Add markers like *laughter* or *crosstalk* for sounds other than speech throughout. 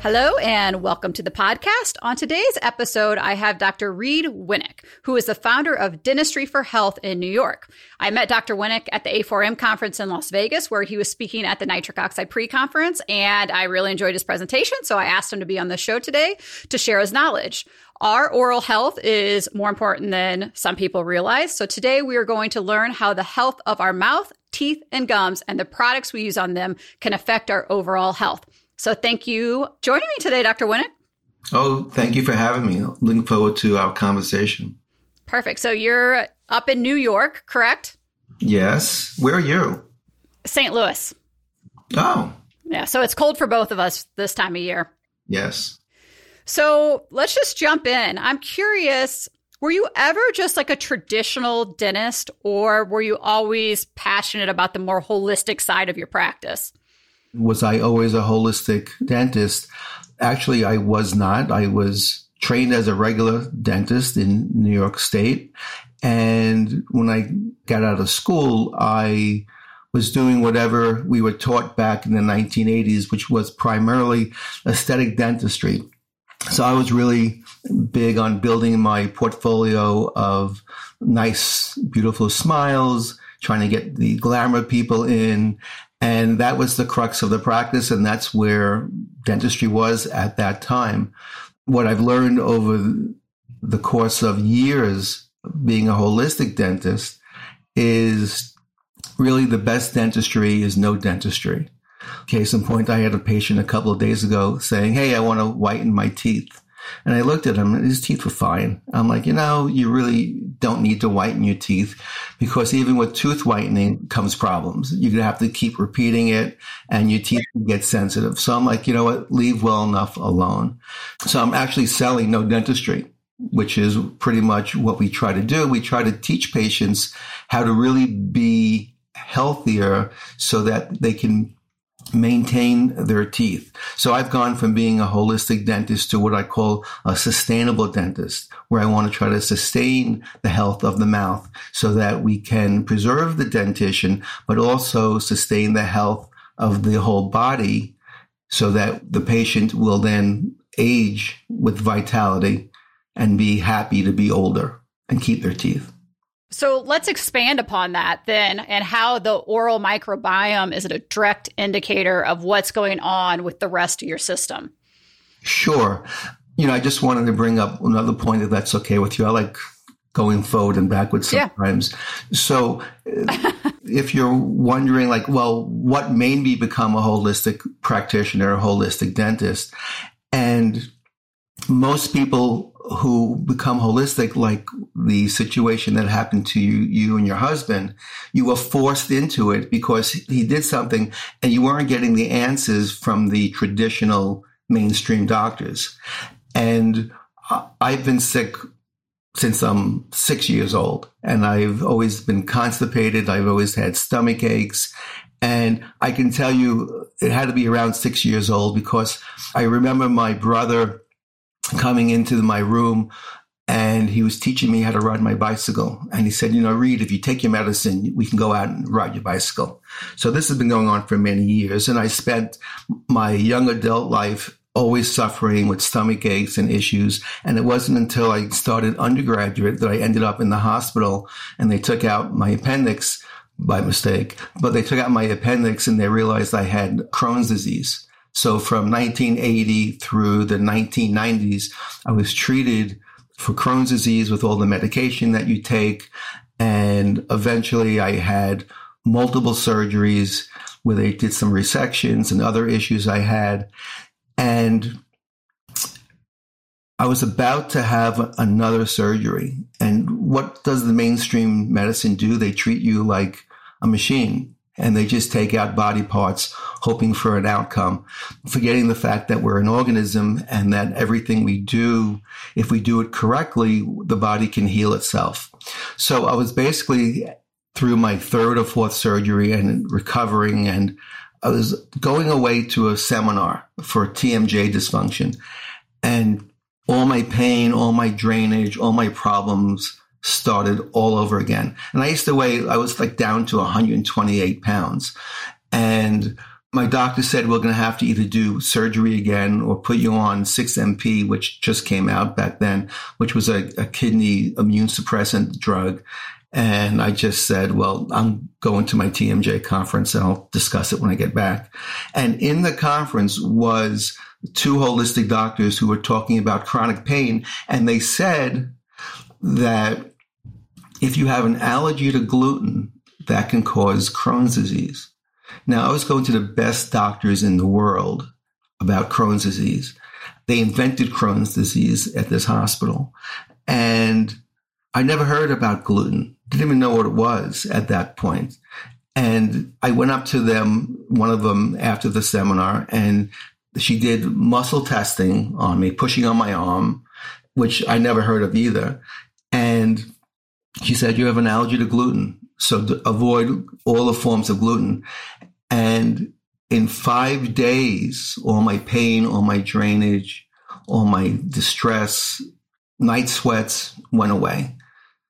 Hello and welcome to the podcast. On today's episode, I have Dr. Reid Winick, who is the founder of Dentistry for Health in New York. I met Dr. Winick at the A4M conference in Las Vegas, where he was speaking at the nitric oxide pre-conference, and I really enjoyed his presentation. So I asked him to be on the show today to share his knowledge. Our oral health is more important than some people realize. So today we are going to learn how the health of our mouth, teeth, and gums and the products we use on them can affect our overall health. So thank you joining me today, Dr. Winick. Oh, thank you for having me. Looking forward to our conversation. Perfect. So you're up in New York, correct? Yes. Where are you? St. Louis. Oh. Yeah. So it's cold for both of us this time of year. Yes. So let's just jump in. I'm curious were you ever just like a traditional dentist, or were you always passionate about the more holistic side of your practice? Was I always a holistic dentist? Actually, I was not. I was trained as a regular dentist in New York State. And when I got out of school, I was doing whatever we were taught back in the 1980s, which was primarily aesthetic dentistry. So I was really big on building my portfolio of nice, beautiful smiles, trying to get the glamour people in and that was the crux of the practice. And that's where dentistry was at that time. What I've learned over the course of years being a holistic dentist is really the best dentistry is no dentistry. Case in point, I had a patient a couple of days ago saying, Hey, I want to whiten my teeth. And I looked at him and his teeth were fine. I'm like, you know, you really don't need to whiten your teeth because even with tooth whitening comes problems. You're going to have to keep repeating it and your teeth get sensitive. So I'm like, you know what? Leave well enough alone. So I'm actually selling no dentistry which is pretty much what we try to do. We try to teach patients how to really be healthier so that they can maintain their teeth. So I've gone from being a holistic dentist to what I call a sustainable dentist, where I want to try to sustain the health of the mouth so that we can preserve the dentition, but also sustain the health of the whole body so that the patient will then age with vitality and be happy to be older and keep their teeth. So let's expand upon that then and how the oral microbiome is a direct indicator of what's going on with the rest of your system. Sure. You know, I just wanted to bring up another point if that's okay with you. I like going forward and backwards sometimes. Yeah. So if you're wondering like, well, what made me become a holistic practitioner, a holistic dentist? And most people who become holistic, like the situation that happened to you, you and your husband, you were forced into it because he did something and you weren't getting the answers from the traditional mainstream doctors. And I've been sick since I'm six years old and I've always been constipated. I've always had stomach aches. And I can tell you it had to be around six years old because I remember my brother coming into my room and he was teaching me how to ride my bicycle. And he said, you know, Reid, if you take your medicine, we can go out and ride your bicycle. So this has been going on for many years. And I spent my young adult life always suffering with stomach aches and issues. And it wasn't until I started undergraduate that I ended up in the hospital and they took out my appendix by mistake, but they took out my appendix and they realized I had Crohn's disease. So from 1980 through the 1990s, I was treated for Crohn's disease with all the medication that you take. And eventually I had multiple surgeries where they did some resections and other issues I had. And I was about to have another surgery. And what does the mainstream medicine do? They treat you like a machine and they just take out body parts hoping for an outcome, forgetting the fact that we're an organism and that everything we do, if we do it correctly, the body can heal itself. So I was basically through my third or fourth surgery and recovering and I was going away to a seminar for TMJ dysfunction and all my pain, all my drainage, all my problems started all over again. And I used to weigh, I was like down to 128 pounds. And my doctor said, we're going to have to either do surgery again or put you on 6MP, which just came out back then, which was a, a kidney immune suppressant drug. And I just said, well, I'm going to my TMJ conference and I'll discuss it when I get back. And in the conference was two holistic doctors who were talking about chronic pain. And they said that if you have an allergy to gluten, that can cause Crohn's disease. Now, I was going to the best doctors in the world about Crohn's disease. They invented Crohn's disease at this hospital. And I never heard about gluten, didn't even know what it was at that point. And I went up to them, one of them after the seminar, and she did muscle testing on me, pushing on my arm, which I never heard of either. And she said, You have an allergy to gluten. So avoid all the forms of gluten. And in five days, all my pain, all my drainage, all my distress, night sweats went away.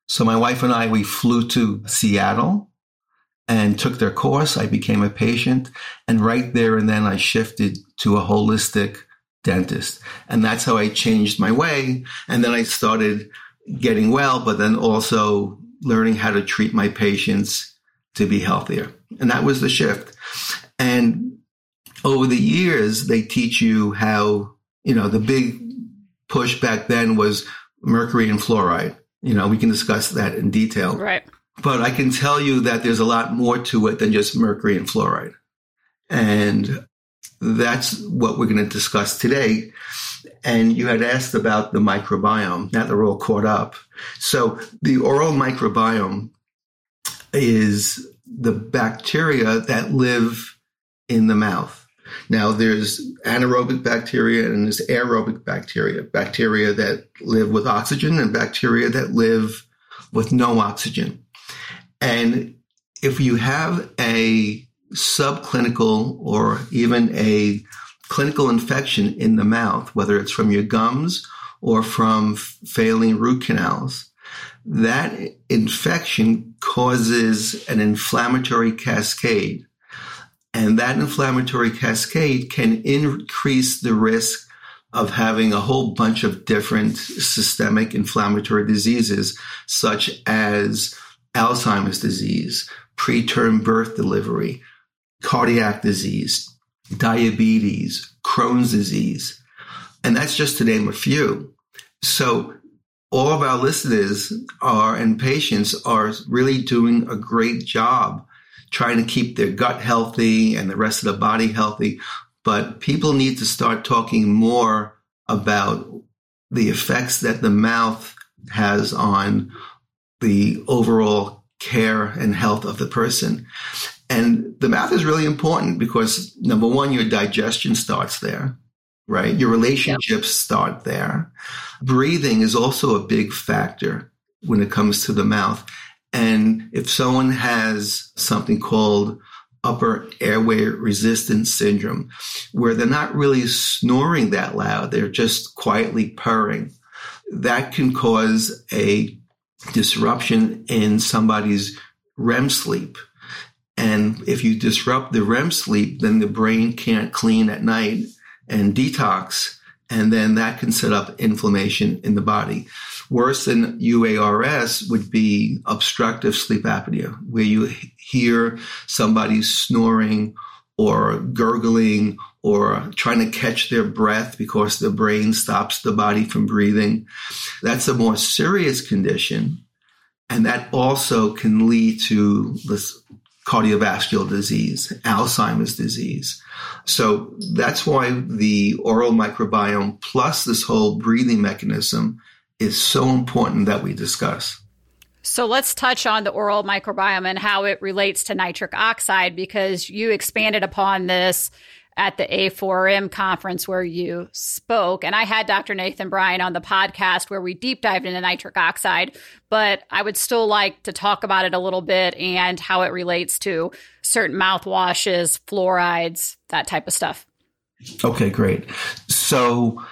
So my wife and I, we flew to Seattle and took their course. I became a patient. And right there and then I shifted to a holistic dentist. And that's how I changed my way. And then I started getting well, but then also learning how to treat my patients to be healthier. And that was the shift. And over the years, they teach you how, you know, the big push back then was mercury and fluoride. You know, we can discuss that in detail. Right. But I can tell you that there's a lot more to it than just mercury and fluoride. And that's what we're going to discuss today. And you had asked about the microbiome. Now they're all caught up. So the oral microbiome is the bacteria that live in the mouth. Now there's anaerobic bacteria and there's aerobic bacteria, bacteria that live with oxygen and bacteria that live with no oxygen. And if you have a subclinical or even a clinical infection in the mouth, whether it's from your gums or from failing root canals, that infection causes an inflammatory cascade. And that inflammatory cascade can increase the risk of having a whole bunch of different systemic inflammatory diseases, such as Alzheimer's disease, preterm birth delivery, cardiac disease, diabetes, Crohn's disease. And that's just to name a few. So all of our listeners are and patients are really doing a great job trying to keep their gut healthy and the rest of the body healthy. But people need to start talking more about the effects that the mouth has on the overall care and health of the person. And the mouth is really important because number one, your digestion starts there, right? Your relationships yep. start there. Breathing is also a big factor when it comes to the mouth. And if someone has something called upper airway resistance syndrome, where they're not really snoring that loud, they're just quietly purring, that can cause a disruption in somebody's REM sleep and if you disrupt the REM sleep, then the brain can't clean at night and detox. And then that can set up inflammation in the body. Worse than UARS would be obstructive sleep apnea, where you hear somebody snoring or gurgling or trying to catch their breath because the brain stops the body from breathing. That's a more serious condition. And that also can lead to this cardiovascular disease, Alzheimer's disease. So that's why the oral microbiome plus this whole breathing mechanism is so important that we discuss. So let's touch on the oral microbiome and how it relates to nitric oxide because you expanded upon this at the A4M conference where you spoke. And I had Dr. Nathan Bryan on the podcast where we deep dived into nitric oxide, but I would still like to talk about it a little bit and how it relates to certain mouthwashes, fluorides, that type of stuff. Okay, great. So,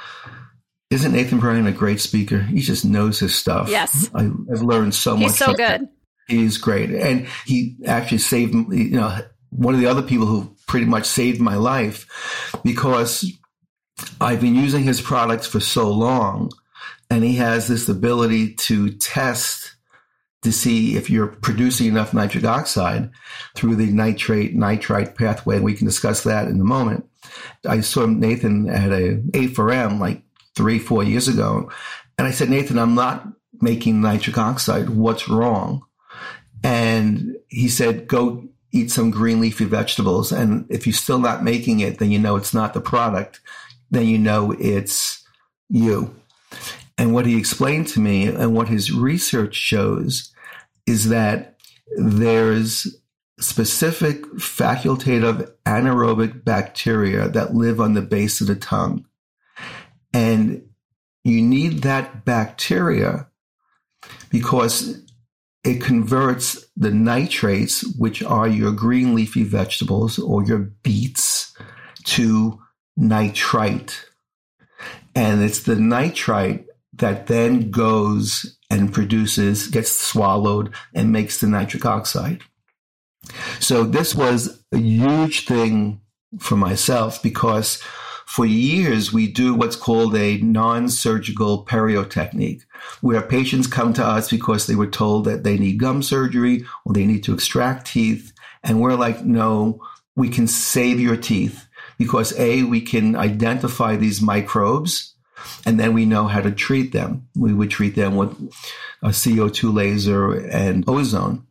isn't Nathan Bryan a great speaker? He just knows his stuff. Yes. I, have learned so He's much. He's so good. He's great. And he actually saved, you know, one of the other people who pretty much saved my life because I've been using his products for so long and he has this ability to test to see if you're producing enough nitric oxide through the nitrate nitrite pathway. And we can discuss that in a moment. I saw Nathan at a A4M like three, four years ago. And I said, Nathan, I'm not making nitric oxide. What's wrong? And he said, go eat some green leafy vegetables. And if you're still not making it, then you know it's not the product. Then you know it's you. And what he explained to me and what his research shows is that there's specific facultative anaerobic bacteria that live on the base of the tongue. And you need that bacteria because it converts the nitrates, which are your green leafy vegetables or your beets, to nitrite. And it's the nitrite that then goes and produces, gets swallowed, and makes the nitric oxide. So this was a huge thing for myself because for years, we do what's called a non-surgical perio technique, where patients come to us because they were told that they need gum surgery or they need to extract teeth. And we're like, no, we can save your teeth because A, we can identify these microbes and then we know how to treat them. We would treat them with a CO2 laser and ozone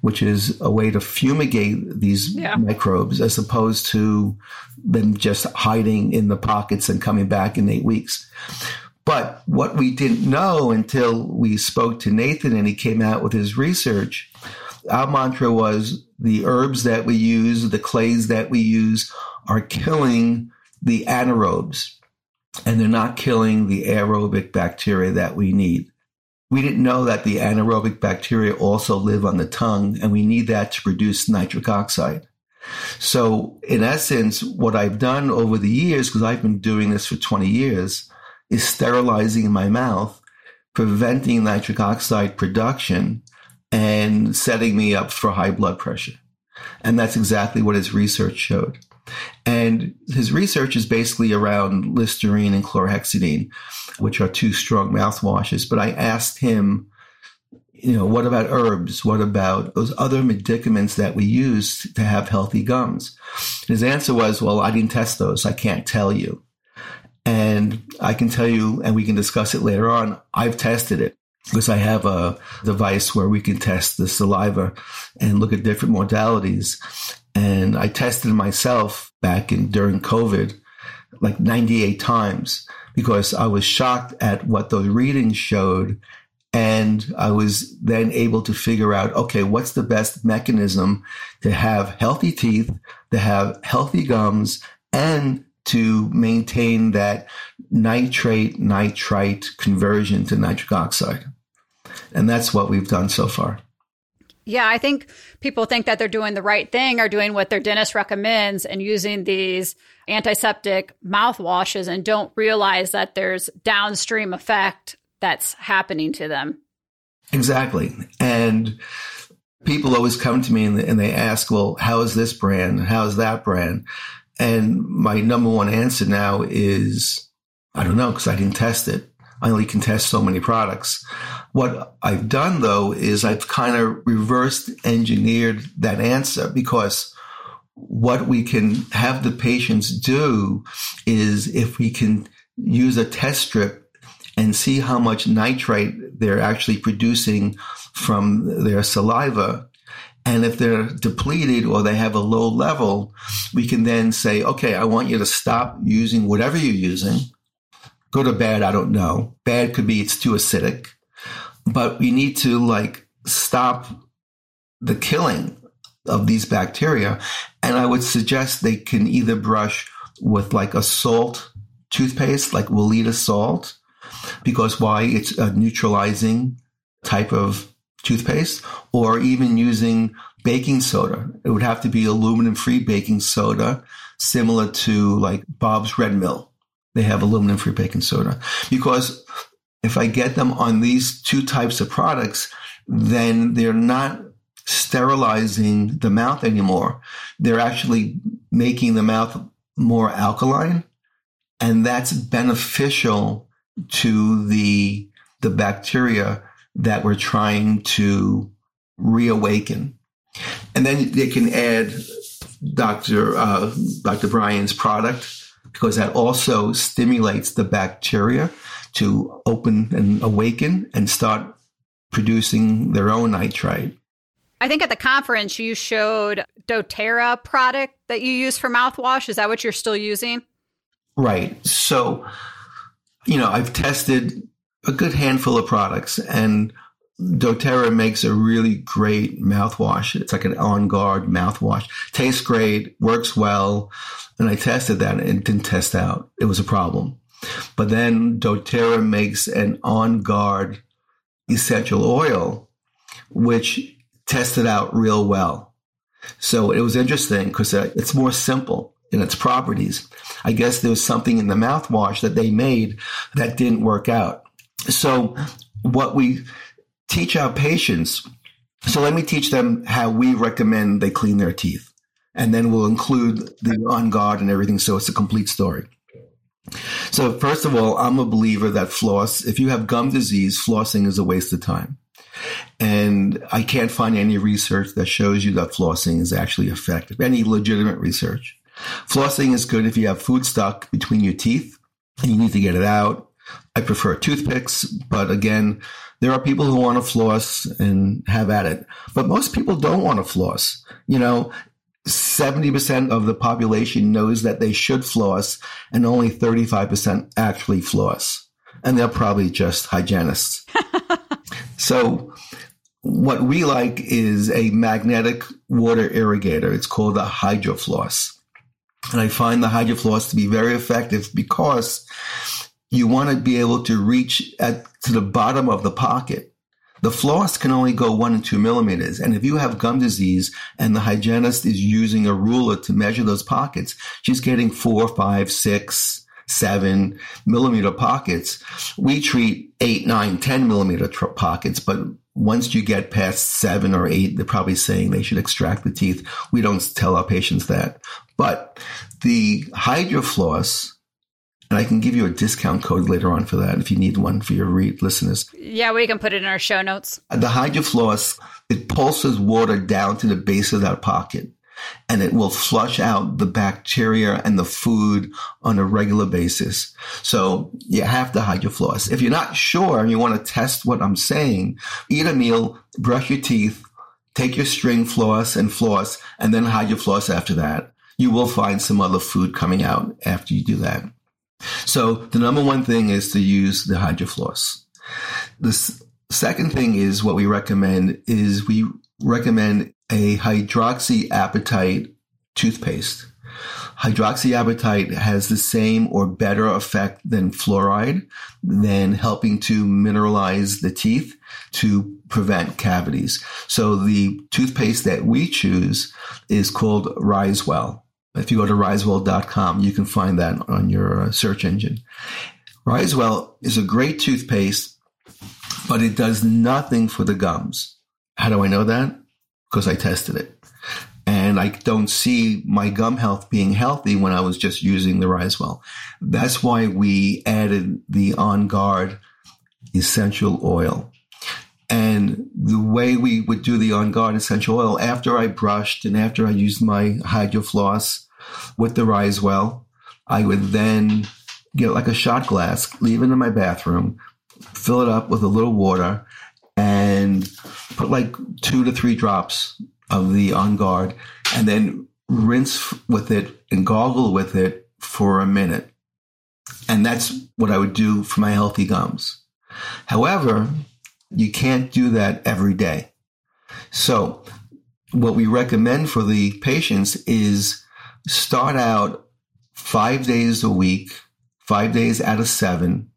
which is a way to fumigate these yeah. microbes as opposed to them just hiding in the pockets and coming back in eight weeks. But what we didn't know until we spoke to Nathan and he came out with his research, our mantra was the herbs that we use, the clays that we use are killing the anaerobes and they're not killing the aerobic bacteria that we need. We didn't know that the anaerobic bacteria also live on the tongue, and we need that to produce nitric oxide. So, in essence, what I've done over the years, because I've been doing this for 20 years, is sterilizing my mouth, preventing nitric oxide production, and setting me up for high blood pressure. And that's exactly what his research showed. And his research is basically around Listerine and chlorhexidine, which are two strong mouthwashes. But I asked him, you know, what about herbs? What about those other medicaments that we use to have healthy gums? His answer was, well, I didn't test those. I can't tell you. And I can tell you, and we can discuss it later on, I've tested it because I have a device where we can test the saliva and look at different modalities. And I tested myself back in during COVID like 98 times because I was shocked at what those readings showed. And I was then able to figure out, okay, what's the best mechanism to have healthy teeth, to have healthy gums, and to maintain that nitrate nitrite conversion to nitric oxide. And that's what we've done so far. Yeah, I think people think that they're doing the right thing or doing what their dentist recommends and using these antiseptic mouthwashes and don't realize that there's downstream effect that's happening to them. Exactly. And people always come to me and, and they ask, well, how is this brand? How is that brand? And my number one answer now is, I don't know because I didn't test it. I only can test so many products. What I've done though is I've kind of reversed engineered that answer because what we can have the patients do is if we can use a test strip and see how much nitrite they're actually producing from their saliva. And if they're depleted or they have a low level, we can then say, okay, I want you to stop using whatever you're using. Good or bad, I don't know. Bad could be it's too acidic, but we need to like stop the killing of these bacteria. And I would suggest they can either brush with like a salt toothpaste, like Weleda salt, because why? It's a neutralizing type of toothpaste, or even using baking soda. It would have to be aluminum free baking soda, similar to like Bob's Red Mill. They have aluminum free baking soda because if I get them on these two types of products, then they're not sterilizing the mouth anymore. They're actually making the mouth more alkaline. And that's beneficial to the, the bacteria that we're trying to reawaken. And then they can add Dr. Uh, Dr. Bryan's product because that also stimulates the bacteria to open and awaken and start producing their own nitrite. I think at the conference you showed doTERRA product that you use for mouthwash. Is that what you're still using? Right. So, you know, I've tested a good handful of products and doTERRA makes a really great mouthwash. It's like an on guard mouthwash. Tastes great, works well. And I tested that and it didn't test out. It was a problem. But then doTERRA makes an on guard essential oil, which tested out real well. So it was interesting because uh, it's more simple in its properties. I guess there was something in the mouthwash that they made that didn't work out. So what we teach our patients, so let me teach them how we recommend they clean their teeth. And then we'll include the on guard and everything. So it's a complete story. So first of all, I'm a believer that floss, if you have gum disease, flossing is a waste of time. And I can't find any research that shows you that flossing is actually effective, any legitimate research. Flossing is good if you have food stuck between your teeth and you need to get it out. I prefer toothpicks, but again, there are people who want to floss and have at it. But most people don't want to floss. You know, 70% of the population knows that they should floss and only 35% actually floss. And they're probably just hygienists. *laughs* so what we like is a magnetic water irrigator. It's called a hydrofloss. And I find the hydrofloss to be very effective because you want to be able to reach at, to the bottom of the pocket the floss can only go one and two millimeters. And if you have gum disease and the hygienist is using a ruler to measure those pockets, she's getting four, five, six, seven millimeter pockets. We treat eight, nine, 10 millimeter tr- pockets, but once you get past seven or eight, they're probably saying they should extract the teeth. We don't tell our patients that. But the hydrofloss and I can give you a discount code later on for that if you need one for your re- listeners. Yeah, we can put it in our show notes. The Hydrofloss, it pulses water down to the base of that pocket and it will flush out the bacteria and the food on a regular basis. So you have to Hydrofloss. If you're not sure and you want to test what I'm saying, eat a meal, brush your teeth, take your string floss and floss, and then Hydrofloss after that. You will find some other food coming out after you do that. So the number one thing is to use the hydrofloss. The second thing is what we recommend is we recommend a hydroxyapatite toothpaste. Hydroxyapatite has the same or better effect than fluoride, than helping to mineralize the teeth to prevent cavities. So the toothpaste that we choose is called Risewell. If you go to risewell.com, you can find that on your uh, search engine. Risewell is a great toothpaste, but it does nothing for the gums. How do I know that? Because I tested it. And I don't see my gum health being healthy when I was just using the Risewell. That's why we added the On Guard essential oil. And the way we would do the On Guard essential oil, after I brushed and after I used my hydrofloss with the Risewell, I would then get like a shot glass, leave it in my bathroom, fill it up with a little water, and put like two to three drops of the On Guard, and then rinse with it and gargle with it for a minute. And that's what I would do for my healthy gums. However, You can't do that every day. So what we recommend for the patients is start out five days a week, five days out of seven,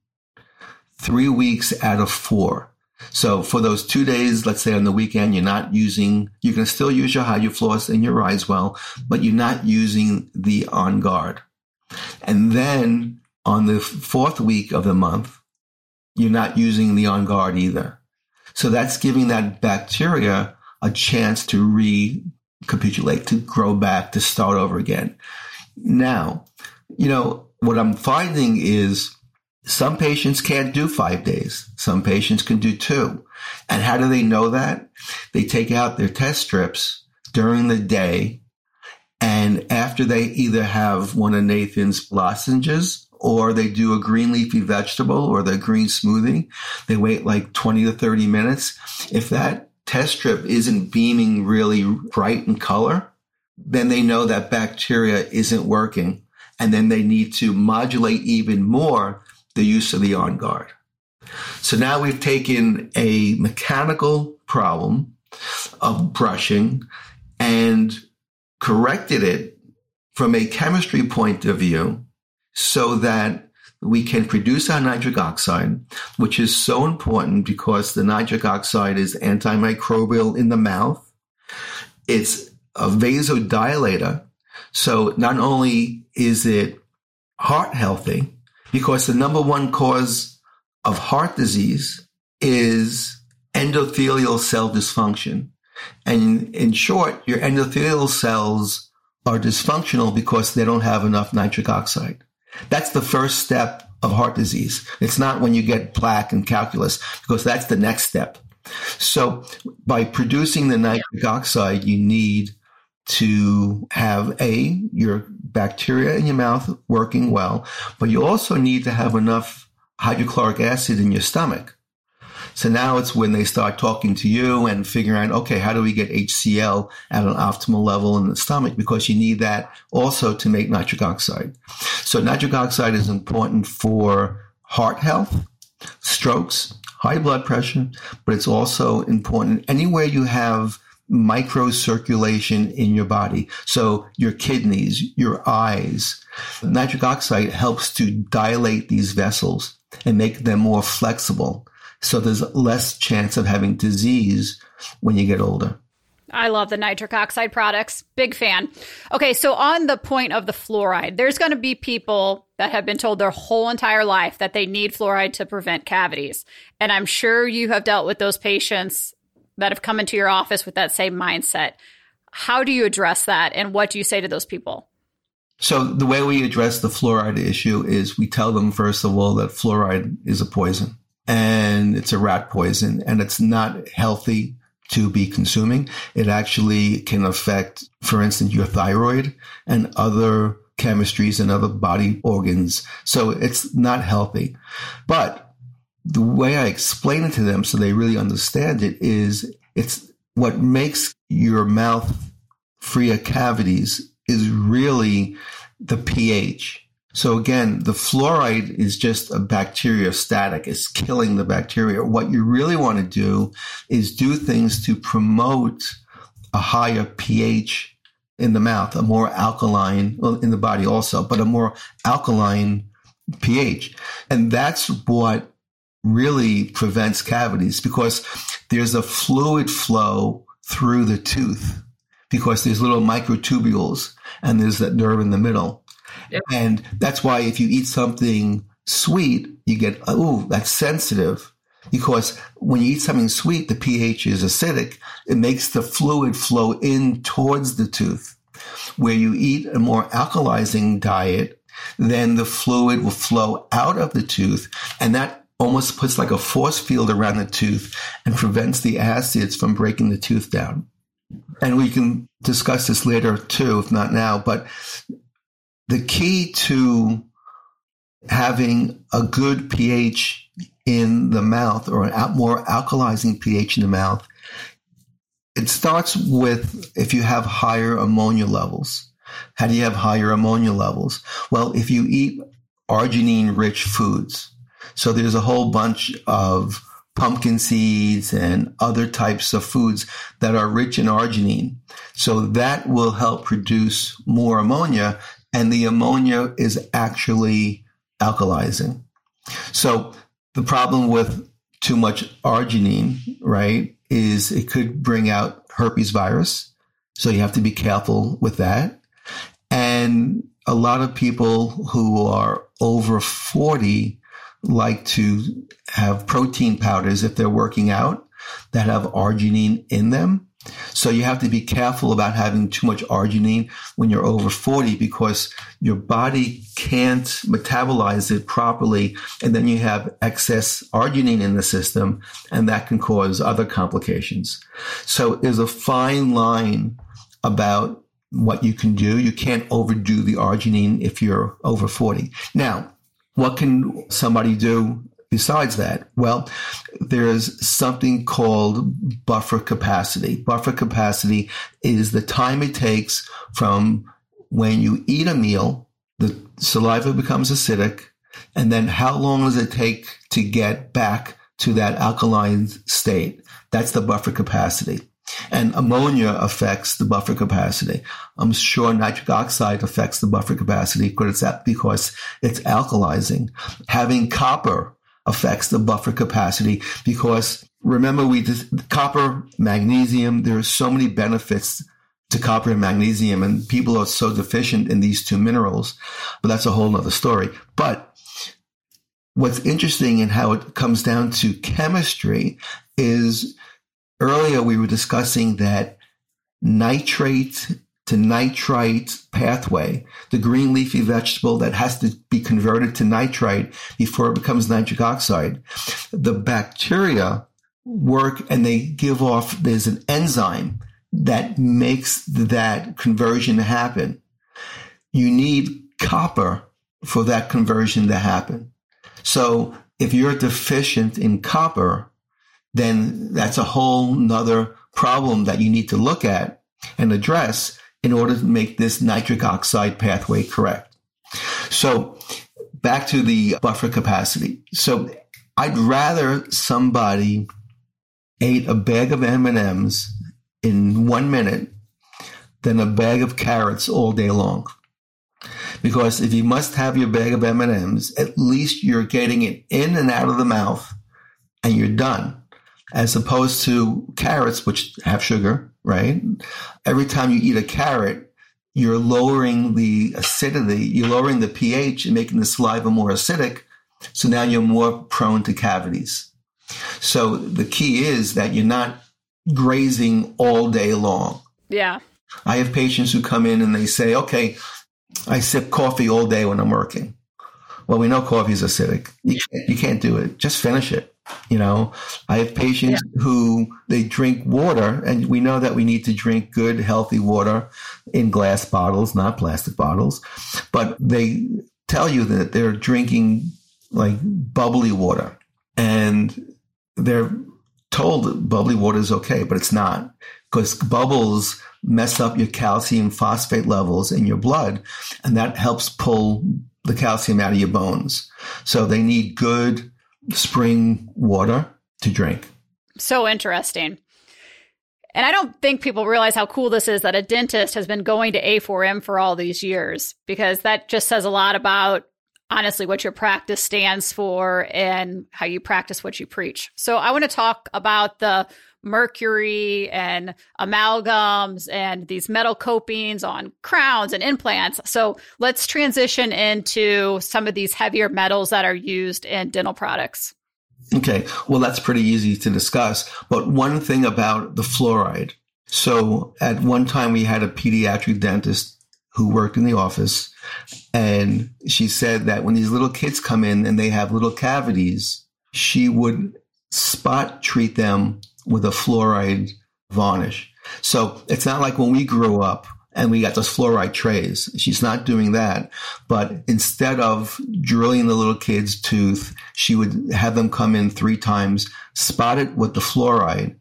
three weeks out of four. So for those two days, let's say on the weekend, you're not using, you can still use your hydrofloss and your Risewell, but you're not using the on guard. And then on the fourth week of the month, you're not using the on guard either. So that's giving that bacteria a chance to recapitulate, to grow back, to start over again. Now, you know, what I'm finding is some patients can't do five days. Some patients can do two. And how do they know that? They take out their test strips during the day. And after they either have one of Nathan's lozenges or they do a green leafy vegetable or the green smoothie, they wait like 20 to 30 minutes. If that test strip isn't beaming really bright in color, then they know that bacteria isn't working. And then they need to modulate even more the use of the on guard. So now we've taken a mechanical problem of brushing and corrected it from a chemistry point of view so that we can produce our nitric oxide, which is so important because the nitric oxide is antimicrobial in the mouth. It's a vasodilator. So not only is it heart healthy, because the number one cause of heart disease is endothelial cell dysfunction. And in short, your endothelial cells are dysfunctional because they don't have enough nitric oxide. That's the first step of heart disease. It's not when you get plaque and calculus because that's the next step. So by producing the nitric oxide, you need to have a your bacteria in your mouth working well, but you also need to have enough hydrochloric acid in your stomach. So now it's when they start talking to you and figuring out, okay, how do we get HCl at an optimal level in the stomach? Because you need that also to make nitric oxide. So nitric oxide is important for heart health, strokes, high blood pressure, but it's also important anywhere you have microcirculation in your body. So your kidneys, your eyes. Nitric oxide helps to dilate these vessels and make them more flexible. So there's less chance of having disease when you get older. I love the nitric oxide products. Big fan. Okay, so on the point of the fluoride, there's going to be people that have been told their whole entire life that they need fluoride to prevent cavities. And I'm sure you have dealt with those patients that have come into your office with that same mindset. How do you address that and what do you say to those people? So the way we address the fluoride issue is we tell them first of all that fluoride is a poison and it's a rat poison and it's not healthy to be consuming. It actually can affect, for instance, your thyroid and other chemistries and other body organs. So it's not healthy. But the way I explain it to them so they really understand it is it's what makes your mouth free of cavities is really the pH. So again, the fluoride is just a bacteriostatic. It's killing the bacteria. What you really want to do is do things to promote a higher pH in the mouth, a more alkaline, well, in the body also, but a more alkaline pH. And that's what really prevents cavities because there's a fluid flow through the tooth because there's little microtubules and there's that nerve in the middle. Yep. And that's why if you eat something sweet, you get, oh, that's sensitive because when you eat something sweet, the pH is acidic. It makes the fluid flow in towards the tooth. Where you eat a more alkalizing diet, then the fluid will flow out of the tooth and that almost puts like a force field around the tooth and prevents the acids from breaking the tooth down. And we can discuss this later too, if not now, but the key to having a good pH in the mouth or a more alkalizing pH in the mouth, it starts with if you have higher ammonia levels. How do you have higher ammonia levels? Well, if you eat arginine rich foods, so there's a whole bunch of pumpkin seeds and other types of foods that are rich in arginine. So that will help produce more ammonia and the ammonia is actually alkalizing. So the problem with too much arginine, right, is it could bring out herpes virus. So you have to be careful with that. And a lot of people who are over 40 like to have protein powders if they're working out that have arginine in them. So you have to be careful about having too much arginine when you're over 40 because your body can't metabolize it properly. And then you have excess arginine in the system and that can cause other complications. So there's a fine line about what you can do. You can't overdo the arginine if you're over 40. Now, what can somebody do besides that? Well, there's something called buffer capacity. Buffer capacity is the time it takes from when you eat a meal, the saliva becomes acidic, and then how long does it take to get back to that alkaline state? That's the buffer capacity. And ammonia affects the buffer capacity. I'm sure nitric oxide affects the buffer capacity because it's, because it's alkalizing. Having copper affects the buffer capacity because remember we did copper, magnesium, there are so many benefits to copper and magnesium and people are so deficient in these two minerals, but that's a whole nother story. But what's interesting in how it comes down to chemistry is earlier we were discussing that nitrate to nitrite pathway, the green leafy vegetable that has to be converted to nitrite before it becomes nitric oxide. The bacteria work and they give off, there's an enzyme that makes that conversion happen. You need copper for that conversion to happen. So if you're deficient in copper, then that's a whole nother problem that you need to look at and address in order to make this nitric oxide pathway correct. So back to the buffer capacity. So I'd rather somebody ate a bag of M&Ms in one minute than a bag of carrots all day long. Because if you must have your bag of M&Ms, at least you're getting it in and out of the mouth and you're done as opposed to carrots, which have sugar, right? Every time you eat a carrot, you're lowering the acidity, you're lowering the pH and making the saliva more acidic. So now you're more prone to cavities. So the key is that you're not grazing all day long. Yeah. I have patients who come in and they say, okay, I sip coffee all day when I'm working. Well, we know coffee is acidic. You can't, you can't do it. Just finish it. You know, I have patients yeah. who they drink water, and we know that we need to drink good, healthy water in glass bottles, not plastic bottles. But they tell you that they're drinking like bubbly water, and they're told bubbly water is okay, but it's not because bubbles mess up your calcium phosphate levels in your blood, and that helps pull the calcium out of your bones. So they need good spring water to drink. So interesting. And I don't think people realize how cool this is that a dentist has been going to A4M for all these years because that just says a lot about honestly what your practice stands for and how you practice what you preach. So I want to talk about the mercury and amalgams and these metal copings on crowns and implants. So let's transition into some of these heavier metals that are used in dental products. Okay, well, that's pretty easy to discuss. But one thing about the fluoride. So at one time, we had a pediatric dentist who worked in the office, and she said that when these little kids come in and they have little cavities, she would spot treat them with a fluoride varnish. So it's not like when we grew up and we got those fluoride trays. She's not doing that. But instead of drilling the little kid's tooth, she would have them come in three times, spot it with the fluoride,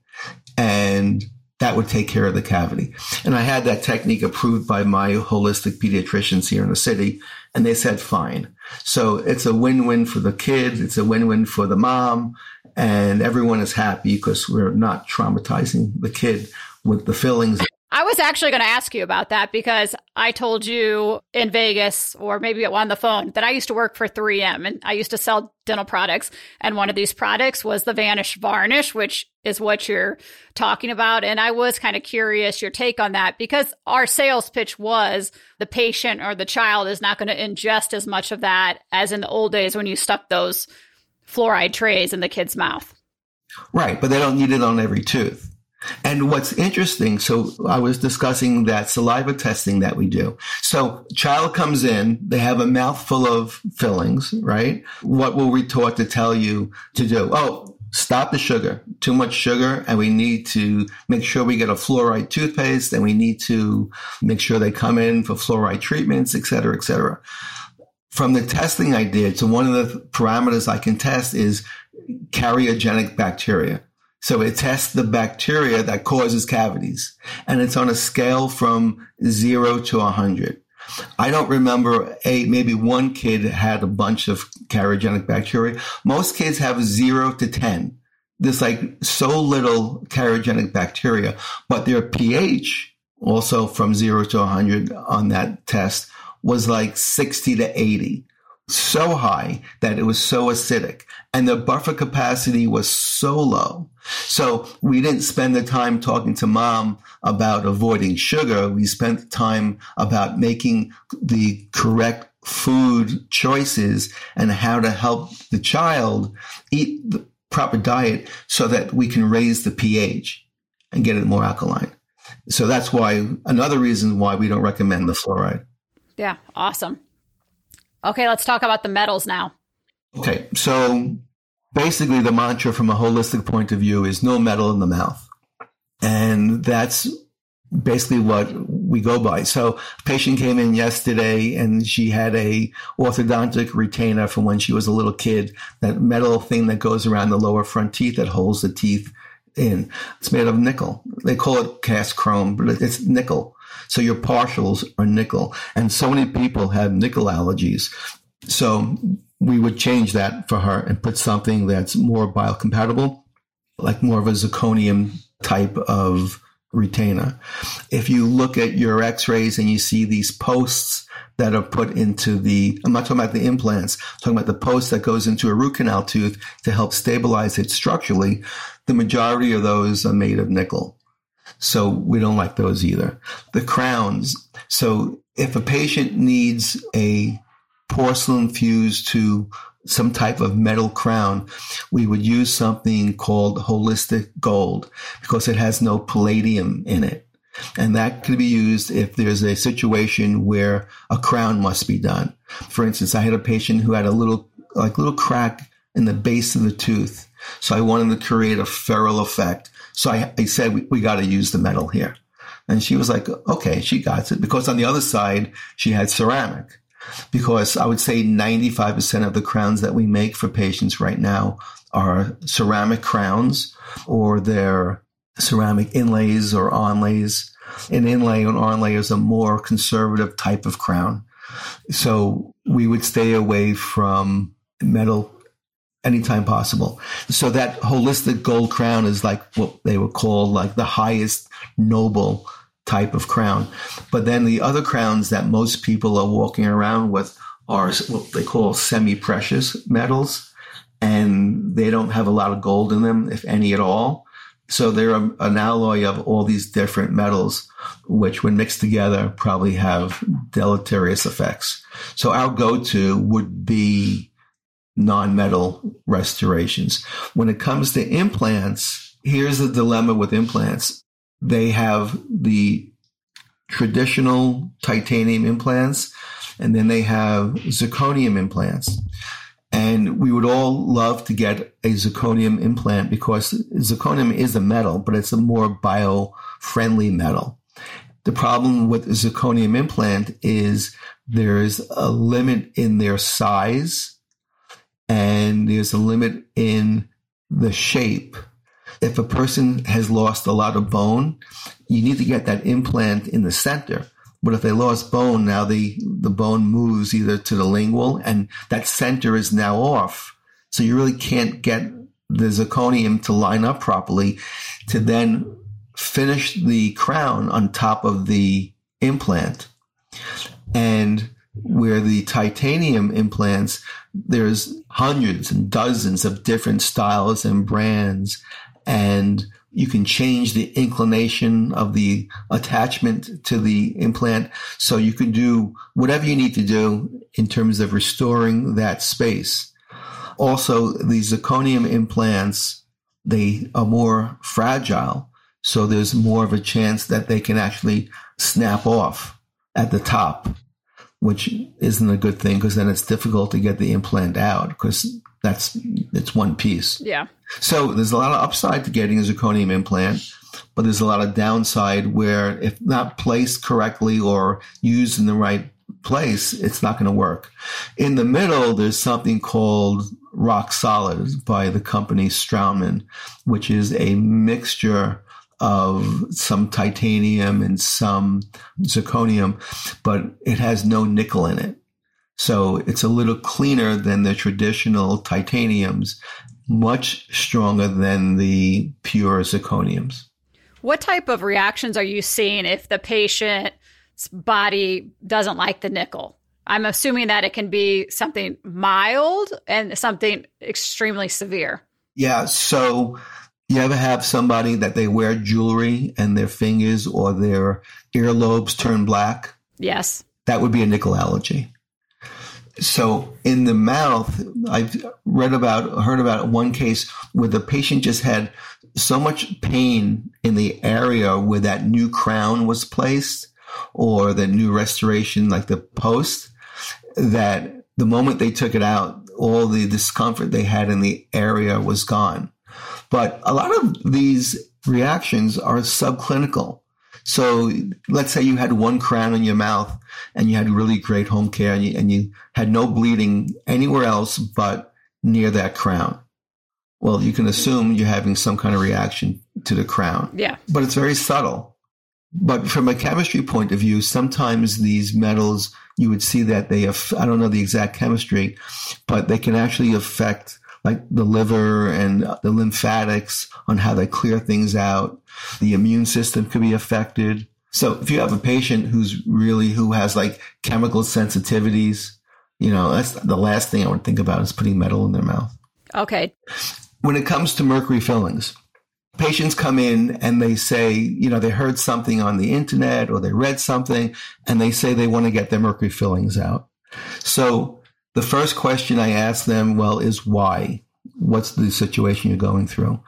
and that would take care of the cavity. And I had that technique approved by my holistic pediatricians here in the city, and they said fine. So it's a win-win for the kid, it's a win-win for the mom, and everyone is happy because we're not traumatizing the kid with the fillings. I was actually going to ask you about that because I told you in Vegas or maybe on the phone that I used to work for 3M and I used to sell dental products. And one of these products was the Vanish Varnish, which is what you're talking about. And I was kind of curious your take on that because our sales pitch was the patient or the child is not going to ingest as much of that as in the old days when you stuck those fluoride trays in the kid's mouth. Right. But they don't need it on every tooth. And what's interesting, so I was discussing that saliva testing that we do. So child comes in, they have a mouthful of fillings, right? What were we taught to tell you to do? Oh, stop the sugar, too much sugar, and we need to make sure we get a fluoride toothpaste and we need to make sure they come in for fluoride treatments, et cetera, et cetera. From the testing I did, so one of the parameters I can test is cariogenic bacteria. So it tests the bacteria that causes cavities and it's on a scale from zero to a hundred. I don't remember a, maybe one kid had a bunch of cariogenic bacteria. Most kids have zero to 10. There's like so little cariogenic bacteria, but their pH also from zero to a 100 on that test was like 60 to 80 so high that it was so acidic and the buffer capacity was so low. So we didn't spend the time talking to mom about avoiding sugar. We spent time about making the correct food choices and how to help the child eat the proper diet so that we can raise the pH and get it more alkaline. So that's why another reason why we don't recommend the fluoride. Yeah, awesome. Okay, let's talk about the metals now. Okay, so basically the mantra from a holistic point of view is no metal in the mouth. And that's basically what we go by. So a patient came in yesterday and she had a orthodontic retainer from when she was a little kid, that metal thing that goes around the lower front teeth that holds the teeth in. It's made of nickel. They call it cast chrome, but it's nickel. So your partials are nickel. And so many people have nickel allergies. So we would change that for her and put something that's more biocompatible, like more of a zirconium type of retainer. If you look at your x-rays and you see these posts that are put into the, I'm not talking about the implants, I'm talking about the post that goes into a root canal tooth to help stabilize it structurally. The majority of those are made of nickel. So we don't like those either. The crowns. So if a patient needs a porcelain fused to some type of metal crown, we would use something called holistic gold because it has no palladium in it. And that could be used if there's a situation where a crown must be done. For instance, I had a patient who had a little, like little crack in the base of the tooth. So I wanted to create a ferrule effect. So I, I said, we, we got to use the metal here. And she was like, okay, she got it because on the other side, she had ceramic. Because I would say 95% of the crowns that we make for patients right now are ceramic crowns or they're ceramic inlays or onlays. An inlay or onlay is a more conservative type of crown. So we would stay away from metal anytime possible. So that holistic gold crown is like what they would call like the highest noble type of crown. But then the other crowns that most people are walking around with are what they call semi precious metals. And they don't have a lot of gold in them, if any at all. So they're an alloy of all these different metals, which when mixed together probably have deleterious effects. So our go-to would be non-metal restorations. When it comes to implants, here's the dilemma with implants. They have the traditional titanium implants and then they have zirconium implants. And we would all love to get a zirconium implant because zirconium is a metal, but it's a more bio-friendly metal. The problem with zirconium implant is there's a limit in their size and there's a limit in the shape. If a person has lost a lot of bone, you need to get that implant in the center. But if they lost bone, now the, the bone moves either to the lingual and that center is now off. So you really can't get the zirconium to line up properly to then finish the crown on top of the implant. And where the titanium implants, there's hundreds and dozens of different styles and brands and you can change the inclination of the attachment to the implant. So you can do whatever you need to do in terms of restoring that space. Also, the zirconium implants, they are more fragile. So there's more of a chance that they can actually snap off at the top, which isn't a good thing because then it's difficult to get the implant out because that's it's one piece. Yeah. So there's a lot of upside to getting a zirconium implant, but there's a lot of downside where if not placed correctly or used in the right place, it's not going to work. In the middle, there's something called Roxolid by the company Straumann, which is a mixture of some titanium and some zirconium, but it has no nickel in it. So it's a little cleaner than the traditional titaniums, much stronger than the pure zirconiums. What type of reactions are you seeing if the patient's body doesn't like the nickel? I'm assuming that it can be something mild and something extremely severe. Yeah. So you ever have somebody that they wear jewelry and their fingers or their earlobes turn black? Yes. That would be a nickel allergy. So in the mouth, I've read about, heard about one case where the patient just had so much pain in the area where that new crown was placed or the new restoration, like the post, that the moment they took it out, all the discomfort they had in the area was gone. But a lot of these reactions are subclinical. So let's say you had one crown in your mouth and you had really great home care and you, and you had no bleeding anywhere else but near that crown. Well, you can assume you're having some kind of reaction to the crown. Yeah. But it's very subtle. But from a chemistry point of view, sometimes these metals, you would see that they, have, I don't know the exact chemistry, but they can actually affect like the liver and the lymphatics on how they clear things out. The immune system could be affected. So if you have a patient who's really, who has like chemical sensitivities, you know, that's the last thing I would think about is putting metal in their mouth. Okay. When it comes to mercury fillings, patients come in and they say, you know, they heard something on the internet or they read something and they say they want to get their mercury fillings out. So the first question I ask them, well, is why? What's the situation you're going through?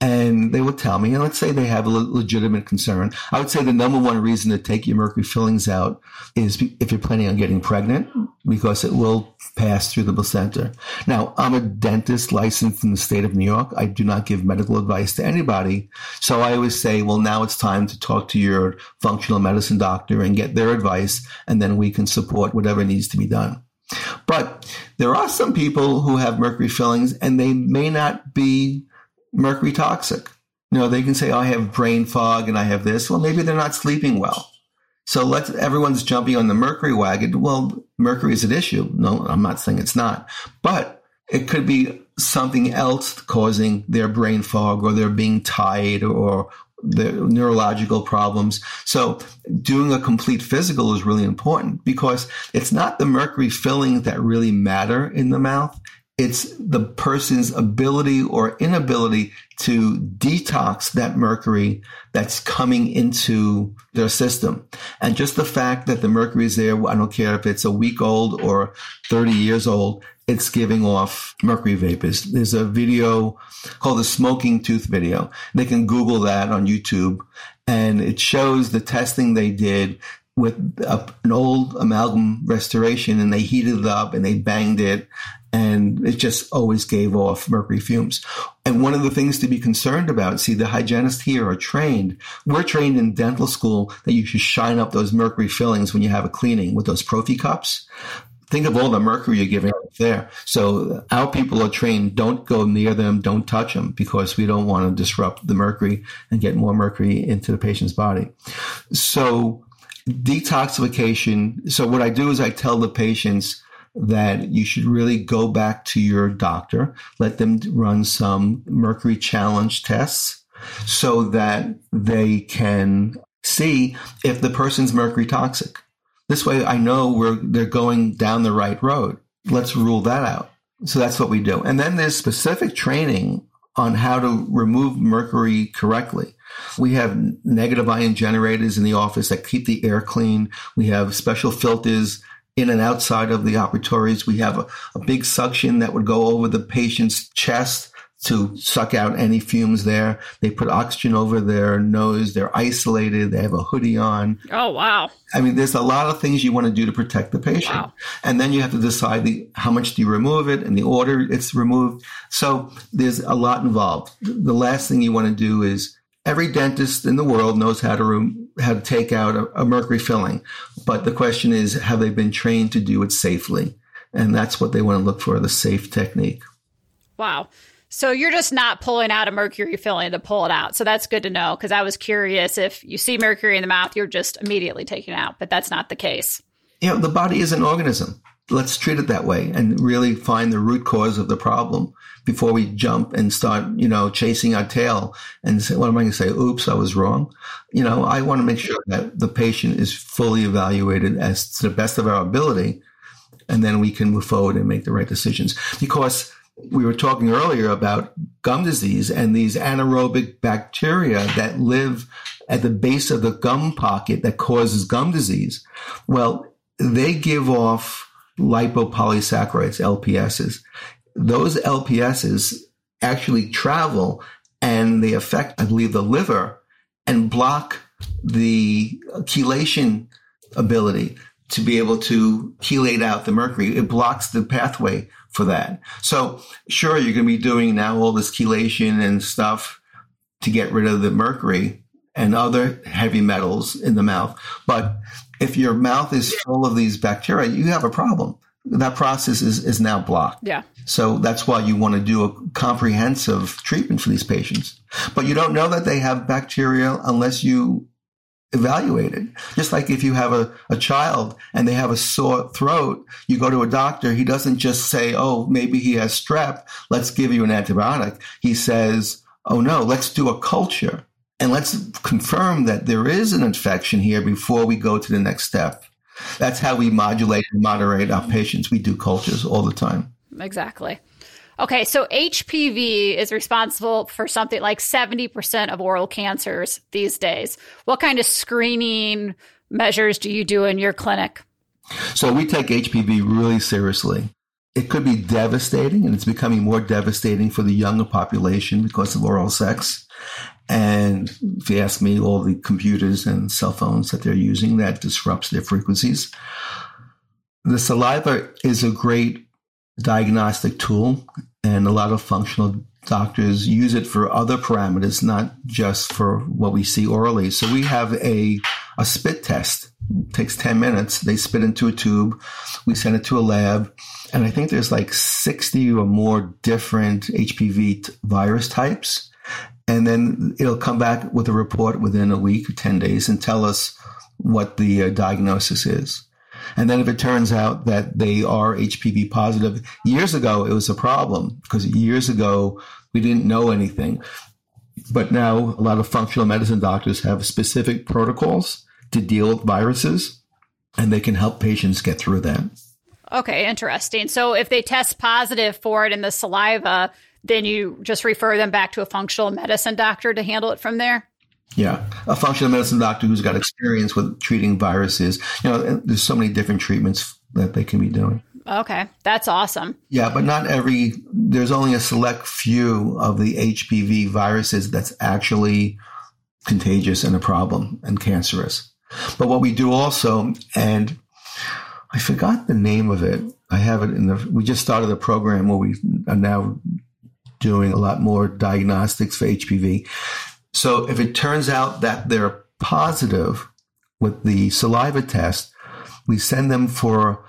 And they will tell me, and let's say they have a legitimate concern. I would say the number one reason to take your mercury fillings out is if you're planning on getting pregnant, because it will pass through the placenta. Now, I'm a dentist licensed in the state of New York. I do not give medical advice to anybody. So I always say, well, now it's time to talk to your functional medicine doctor and get their advice, and then we can support whatever needs to be done. But there are some people who have mercury fillings and they may not be mercury toxic. You know, they can say, oh, I have brain fog and I have this. Well, maybe they're not sleeping well. So let's, everyone's jumping on the mercury wagon. Well, mercury is an issue. No, I'm not saying it's not, but it could be something else causing their brain fog or they're being tired or the neurological problems. So doing a complete physical is really important because it's not the mercury fillings that really matter in the mouth. It's the person's ability or inability to detox that mercury that's coming into their system. And just the fact that the mercury is there, I don't care if it's a week old or 30 years old, it's giving off mercury vapors. There's a video called the smoking tooth video. They can Google that on YouTube and it shows the testing they did with a, an old amalgam restoration and they heated it up and they banged it and it just always gave off mercury fumes. And one of the things to be concerned about, see, the hygienists here are trained. We're trained in dental school that you should shine up those mercury fillings when you have a cleaning with those prophy cups think of all the mercury you're giving there. So our people are trained, don't go near them, don't touch them because we don't want to disrupt the mercury and get more mercury into the patient's body. So detoxification. So what I do is I tell the patients that you should really go back to your doctor, let them run some mercury challenge tests so that they can see if the person's mercury toxic. This way I know we're they're going down the right road. Let's rule that out. So that's what we do. And then there's specific training on how to remove mercury correctly. We have negative ion generators in the office that keep the air clean. We have special filters in and outside of the operatories. We have a, a big suction that would go over the patient's chest to suck out any fumes there. They put oxygen over their nose. They're isolated. They have a hoodie on. Oh, wow. I mean, there's a lot of things you want to do to protect the patient. Wow. And then you have to decide the, how much do you remove it and the order it's removed. So there's a lot involved. The last thing you want to do is every dentist in the world knows how to how to take out a, a mercury filling. But the question is, have they been trained to do it safely? And that's what they want to look for, the safe technique. Wow. So you're just not pulling out a mercury filling to pull it out. So that's good to know because I was curious if you see mercury in the mouth, you're just immediately taking it out, but that's not the case. You know, the body is an organism. Let's treat it that way and really find the root cause of the problem before we jump and start, you know, chasing our tail and say, what am I going to say? Oops, I was wrong. You know, I want to make sure that the patient is fully evaluated as to the best of our ability. And then we can move forward and make the right decisions because we were talking earlier about gum disease and these anaerobic bacteria that live at the base of the gum pocket that causes gum disease. Well, they give off lipopolysaccharides, LPSs. Those LPSs actually travel and they affect, I believe, the liver and block the chelation ability to be able to chelate out the mercury. It blocks the pathway for that. So sure, you're going to be doing now all this chelation and stuff to get rid of the mercury and other heavy metals in the mouth. But if your mouth is full of these bacteria, you have a problem. That process is, is now blocked. Yeah. So that's why you want to do a comprehensive treatment for these patients. But you don't know that they have bacteria unless you evaluated. Just like if you have a, a child and they have a sore throat, you go to a doctor, he doesn't just say, oh, maybe he has strep, let's give you an antibiotic. He says, oh no, let's do a culture and let's confirm that there is an infection here before we go to the next step. That's how we modulate and moderate our patients. We do cultures all the time. Exactly. Okay, so HPV is responsible for something like 70% of oral cancers these days. What kind of screening measures do you do in your clinic? So we take HPV really seriously. It could be devastating, and it's becoming more devastating for the younger population because of oral sex. And if you ask me, all the computers and cell phones that they're using, that disrupts their frequencies. The saliva is a great diagnostic tool, and a lot of functional doctors use it for other parameters, not just for what we see orally. So we have a a spit test. It takes 10 minutes. They spit into a tube. We send it to a lab. And I think there's like 60 or more different HPV t- virus types. And then it'll come back with a report within a week or 10 days and tell us what the uh, diagnosis is. And then if it turns out that they are HPV positive, years ago it was a problem because years ago we didn't know anything. But now a lot of functional medicine doctors have specific protocols to deal with viruses and they can help patients get through that. Okay, interesting. So if they test positive for it in the saliva, then you just refer them back to a functional medicine doctor to handle it from there? Yeah, a functional medicine doctor who's got experience with treating viruses. You know, there's so many different treatments that they can be doing. Okay, that's awesome. Yeah, but not every, there's only a select few of the HPV viruses that's actually contagious and a problem and cancerous. But what we do also, and I forgot the name of it. I have it in the, we just started a program where we are now doing a lot more diagnostics for HPV. So if it turns out that they're positive with the saliva test, we send them for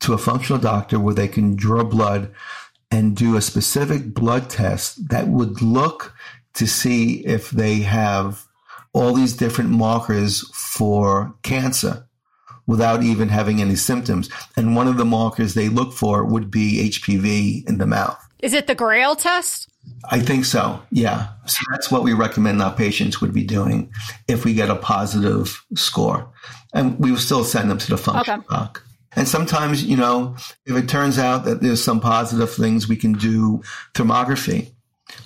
to a functional doctor where they can draw blood and do a specific blood test that would look to see if they have all these different markers for cancer without even having any symptoms. And one of the markers they look for would be HPV in the mouth. Is it the Grail test? I think so. Yeah. So that's what we recommend our patients would be doing if we get a positive score. And we will still send them to the function okay. doc. And sometimes, you know, if it turns out that there's some positive things, we can do thermography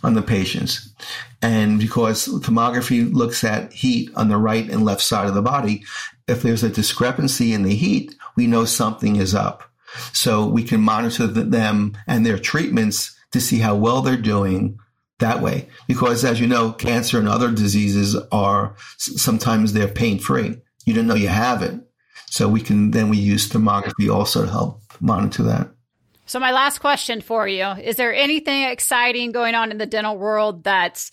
on the patients. And because thermography looks at heat on the right and left side of the body, if there's a discrepancy in the heat, we know something is up. So we can monitor them and their treatments to see how well they're doing that way. Because as you know, cancer and other diseases are sometimes they're pain free. You didn't know you have it. So we can then we use thermography also to help monitor that. So my last question for you, is there anything exciting going on in the dental world that's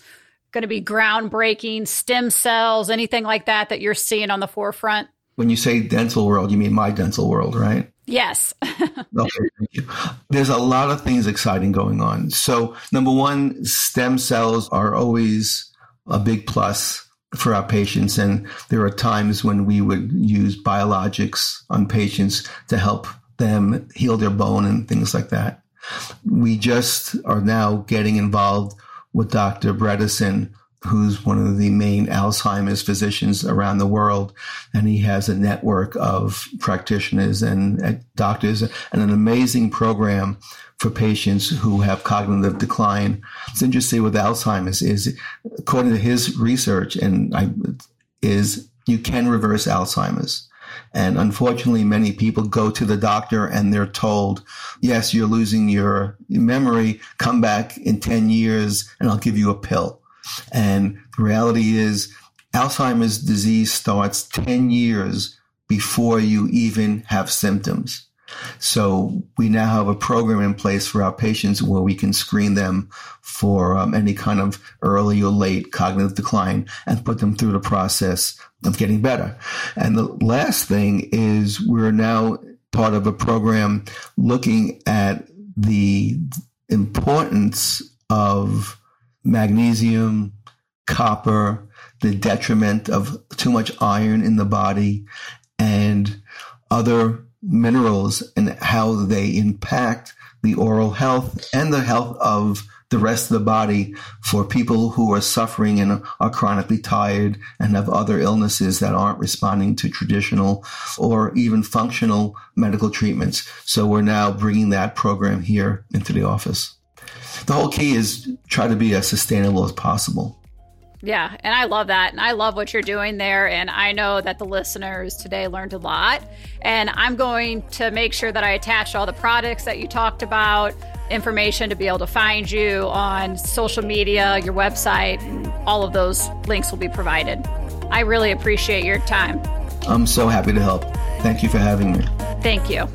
going to be groundbreaking, stem cells, anything like that that you're seeing on the forefront? When you say dental world, you mean my dental world, right? Yes. *laughs* okay. There's a lot of things exciting going on. So, number one, stem cells are always a big plus for our patients. And there are times when we would use biologics on patients to help them heal their bone and things like that. We just are now getting involved with Dr. Bredesen who's one of the main Alzheimer's physicians around the world. And he has a network of practitioners and uh, doctors and an amazing program for patients who have cognitive decline. It's interesting with Alzheimer's is according to his research and I, is you can reverse Alzheimer's. And unfortunately, many people go to the doctor and they're told, yes, you're losing your memory. Come back in 10 years and I'll give you a pill. And the reality is Alzheimer's disease starts 10 years before you even have symptoms. So we now have a program in place for our patients where we can screen them for um, any kind of early or late cognitive decline and put them through the process of getting better. And the last thing is we're now part of a program looking at the importance of magnesium, copper, the detriment of too much iron in the body, and other minerals and how they impact the oral health and the health of the rest of the body for people who are suffering and are chronically tired and have other illnesses that aren't responding to traditional or even functional medical treatments. So we're now bringing that program here into the office the whole key is try to be as sustainable as possible. Yeah, and I love that. And I love what you're doing there. And I know that the listeners today learned a lot. And I'm going to make sure that I attach all the products that you talked about, information to be able to find you on social media, your website, and all of those links will be provided. I really appreciate your time. I'm so happy to help. Thank you for having me. Thank you.